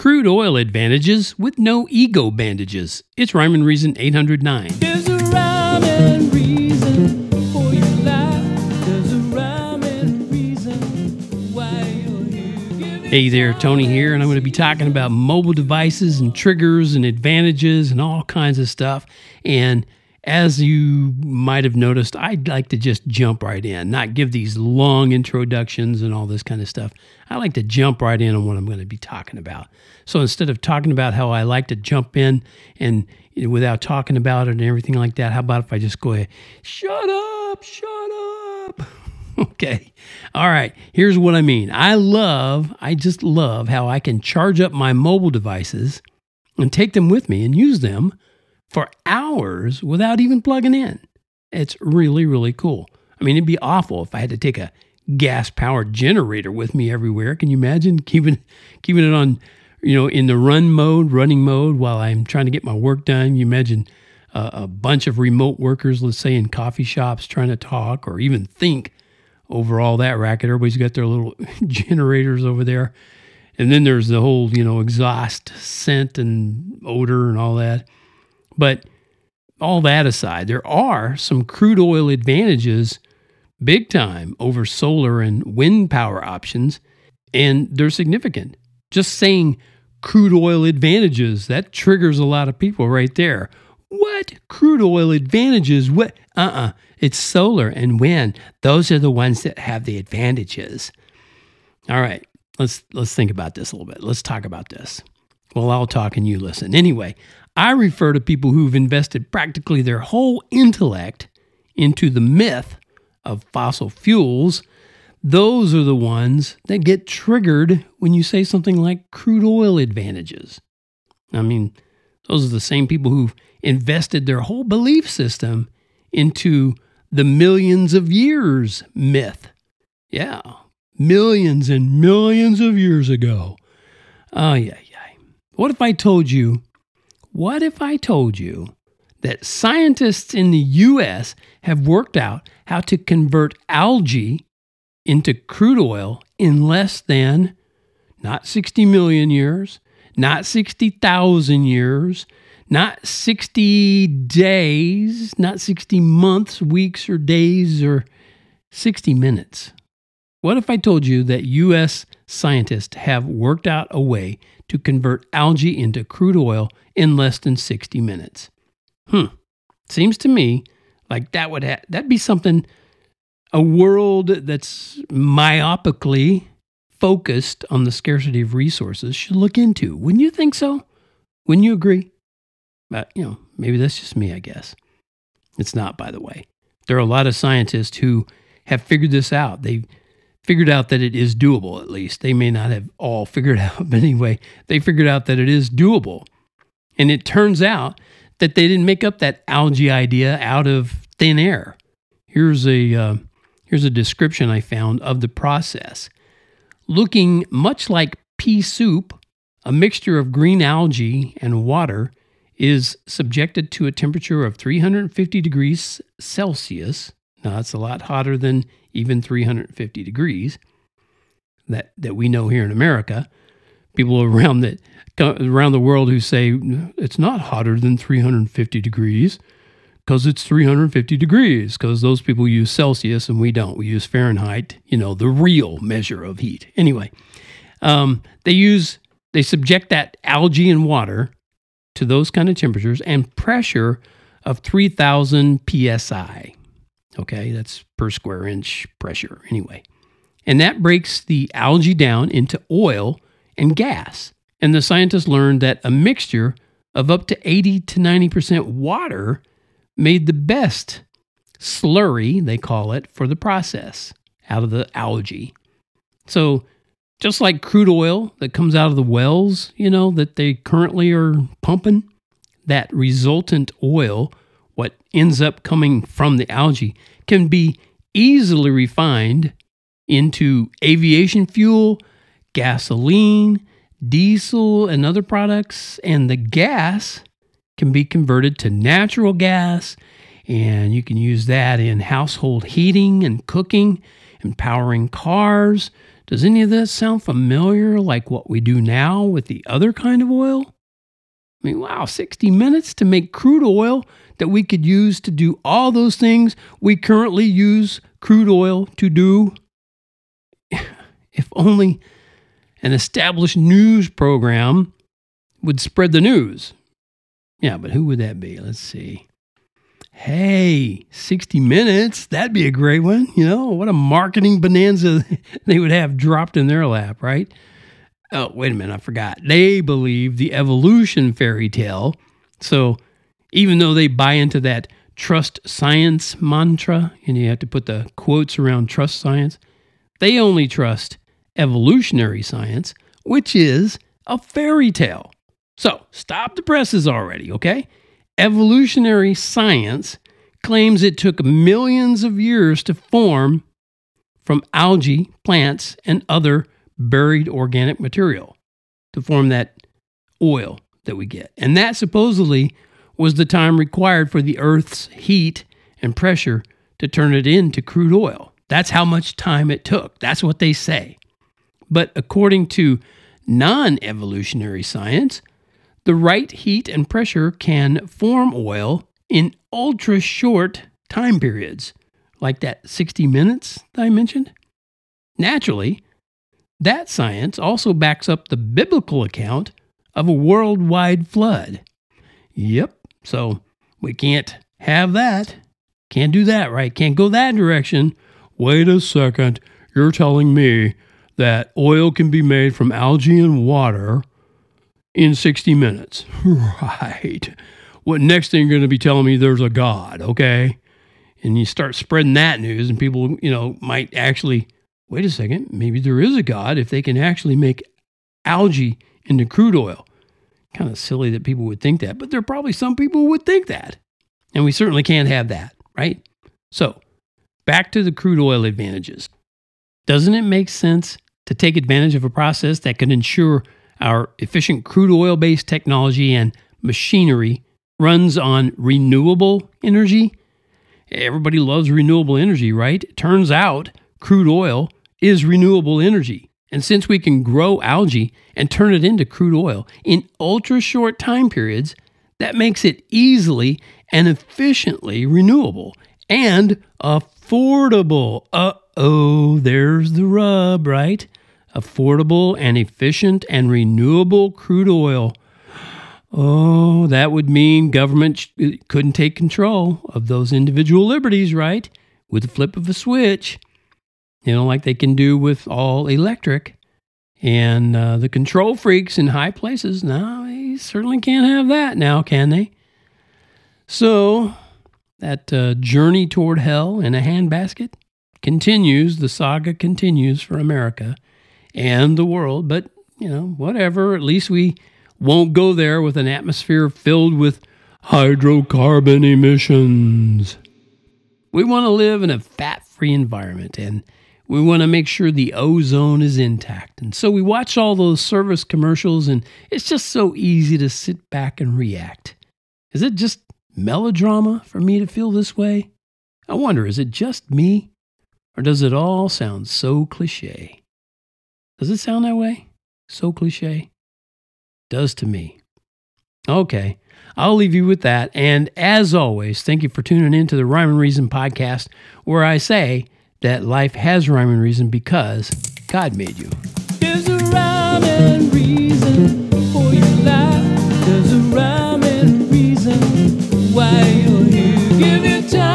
Crude oil advantages with no ego bandages. It's Rhyme and Reason 809. There's a rhyme and reason for your life. There's a rhyme and reason why you're here. Give it Hey there, Tony here, and I'm going to be talking about mobile devices and triggers and advantages and all kinds of stuff. And as you might have noticed, I'd like to just jump right in, not give these long introductions and all this kind of stuff. I like to jump right in on what I'm going to be talking about. So instead of talking about how I like to jump in and you know, without talking about it and everything like that, how about if I just go ahead, shut up, shut up. Okay. All right. Here's what I mean. I love, I just love how I can charge up my mobile devices and take them with me and use them for hours without even plugging in. It's really, really cool. I mean, it'd be awful if I had to take a gas powered generator with me everywhere. Can you imagine keeping keeping it on, you know, in the run mode, running mode while I'm trying to get my work done? You imagine a, a bunch of remote workers, let's say in coffee shops, trying to talk or even think over all that racket. Everybody's got their little generators over there. And then there's the whole, you know, exhaust scent and odor and all that. But all that aside, there are some crude oil advantages big time over solar and wind power options, and they're significant. Just saying crude oil advantages, that triggers a lot of people right there. What? Crude oil advantages? What? Uh uh It's solar and wind. Those are the ones that have the advantages. All right, let's let's think about this a little bit. Let's talk about this. Well, I'll talk and you listen. Anyway, I refer to people who've invested practically their whole intellect into the myth of fossil fuels. Those are the ones that get triggered when you say something like crude oil advantages. I mean, those are the same people who've invested their whole belief system into the millions of years myth. Yeah, millions and millions of years ago. Oh, yeah, yeah. What if I told you, what if I told you that scientists in the US have worked out how to convert algae into crude oil in less than not 60 million years, not 60,000 years, not 60 days, not 60 months, weeks, or days, or 60 minutes. What if I told you that US scientists have worked out a way to convert algae into crude oil in less than 60 minutes? Hmm. Seems to me like that would ha- that be something a world that's myopically focused on the scarcity of resources should look into. Wouldn't you think so? Wouldn't you agree? But, you know, maybe that's just me, I guess. It's not, by the way. There are a lot of scientists who have figured this out. They've figured out that it is doable, at least. They may not have all figured out, but anyway, they figured out that it is doable. And it turns out that they didn't make up that algae idea out of thin air. Here's a, uh, here's a description I found of the process. Looking much like pea soup, a mixture of green algae and water is subjected to a temperature of 350 degrees Celsius. Now, that's a lot hotter than even 350 degrees that, that we know here in America. People around that around the world who say it's not hotter than 350 degrees because it's 350 degrees because those people use Celsius and we don't. We use Fahrenheit, you know, the real measure of heat. Anyway, um, they use they subject that algae and water to those kind of temperatures and pressure of 3000 psi. Okay, that's per square inch pressure anyway. And that breaks the algae down into oil and gas. And the scientists learned that a mixture of up to 80 to 90% water made the best slurry, they call it, for the process out of the algae. So, just like crude oil that comes out of the wells, you know, that they currently are pumping, that resultant oil, ends up coming from the algae, can be easily refined into aviation fuel, gasoline, diesel, and other products. And the gas can be converted to natural gas, and you can use that in household heating and cooking and powering cars Does any of this sound familiar like what we do now with the other kind of oil? I mean, wow, 60 minutes to make crude oil that we could use to do all those things we currently use crude oil to do. If only an established news program would spread the news. Yeah, but who would that be? Let's see. Hey, 60 Minutes. That'd be a great one. You know, what a marketing bonanza they would have dropped in their lap, right? Oh, wait a minute. I forgot. They believe the evolution fairy tale. So even though they buy into that trust science mantra, and you have to put the quotes around trust science, they only trust evolutionary science, which is a fairy tale. So stop the presses already, okay? Evolutionary science claims it took millions of years to form from algae, plants, and other buried organic material to form that oil that we get. And that supposedly was the time required for the Earth's heat and pressure to turn it into crude oil. That's how much time it took. That's what they say. But according to non evolutionary science, the right heat and pressure can form oil in ultra short time periods, like that 60 minutes that I mentioned. Naturally, that science also backs up the biblical account of a worldwide flood. Yep, so we can't have that. Can't do that, right? Can't go that direction. Wait a second. You're telling me that oil can be made from algae and water in 60 minutes. Right. What next thing you're going to be telling me there's a God, okay? And you start spreading that news, and people, you know, might actually wait a second, maybe there is a God if they can actually make algae into crude oil. Kind of silly that people would think that, but there are probably some people who would think that. And we certainly can't have that, right? So, back to the crude oil advantages. Doesn't it make sense to take advantage of a process that can ensure our efficient crude oil based technology and machinery runs on renewable energy? Everybody loves renewable energy, right? It turns out crude oil is renewable energy. And since we can grow algae and turn it into crude oil in ultra short time periods, that makes it easily and efficiently renewable and affordable. Uh oh, there's the rub, right? Affordable and efficient and renewable crude oil. Oh, that would mean government sh- couldn't take control of those individual liberties, right? With the flip of a switch you know, like they can do with all electric. And uh, the control freaks in high places, now they certainly can't have that now, can they? So, that uh, journey toward hell in a handbasket continues. The saga continues for America and the world. But, you know, whatever. At least we won't go there with an atmosphere filled with hydrocarbon emissions. We want to live in a fat free environment and we want to make sure the ozone is intact. And so we watch all those service commercials, and it's just so easy to sit back and react. Is it just melodrama for me to feel this way? I wonder, is it just me? Or does it all sound so cliche? Does it sound that way? So cliche? Does to me. Okay, I'll leave you with that. And as always, thank you for tuning in to the Rhyme and Reason podcast, where I say, that life has rhyme and reason because God made you. There's a rhyme and reason for your life. There's a rhyme and reason why you're here. Give your time.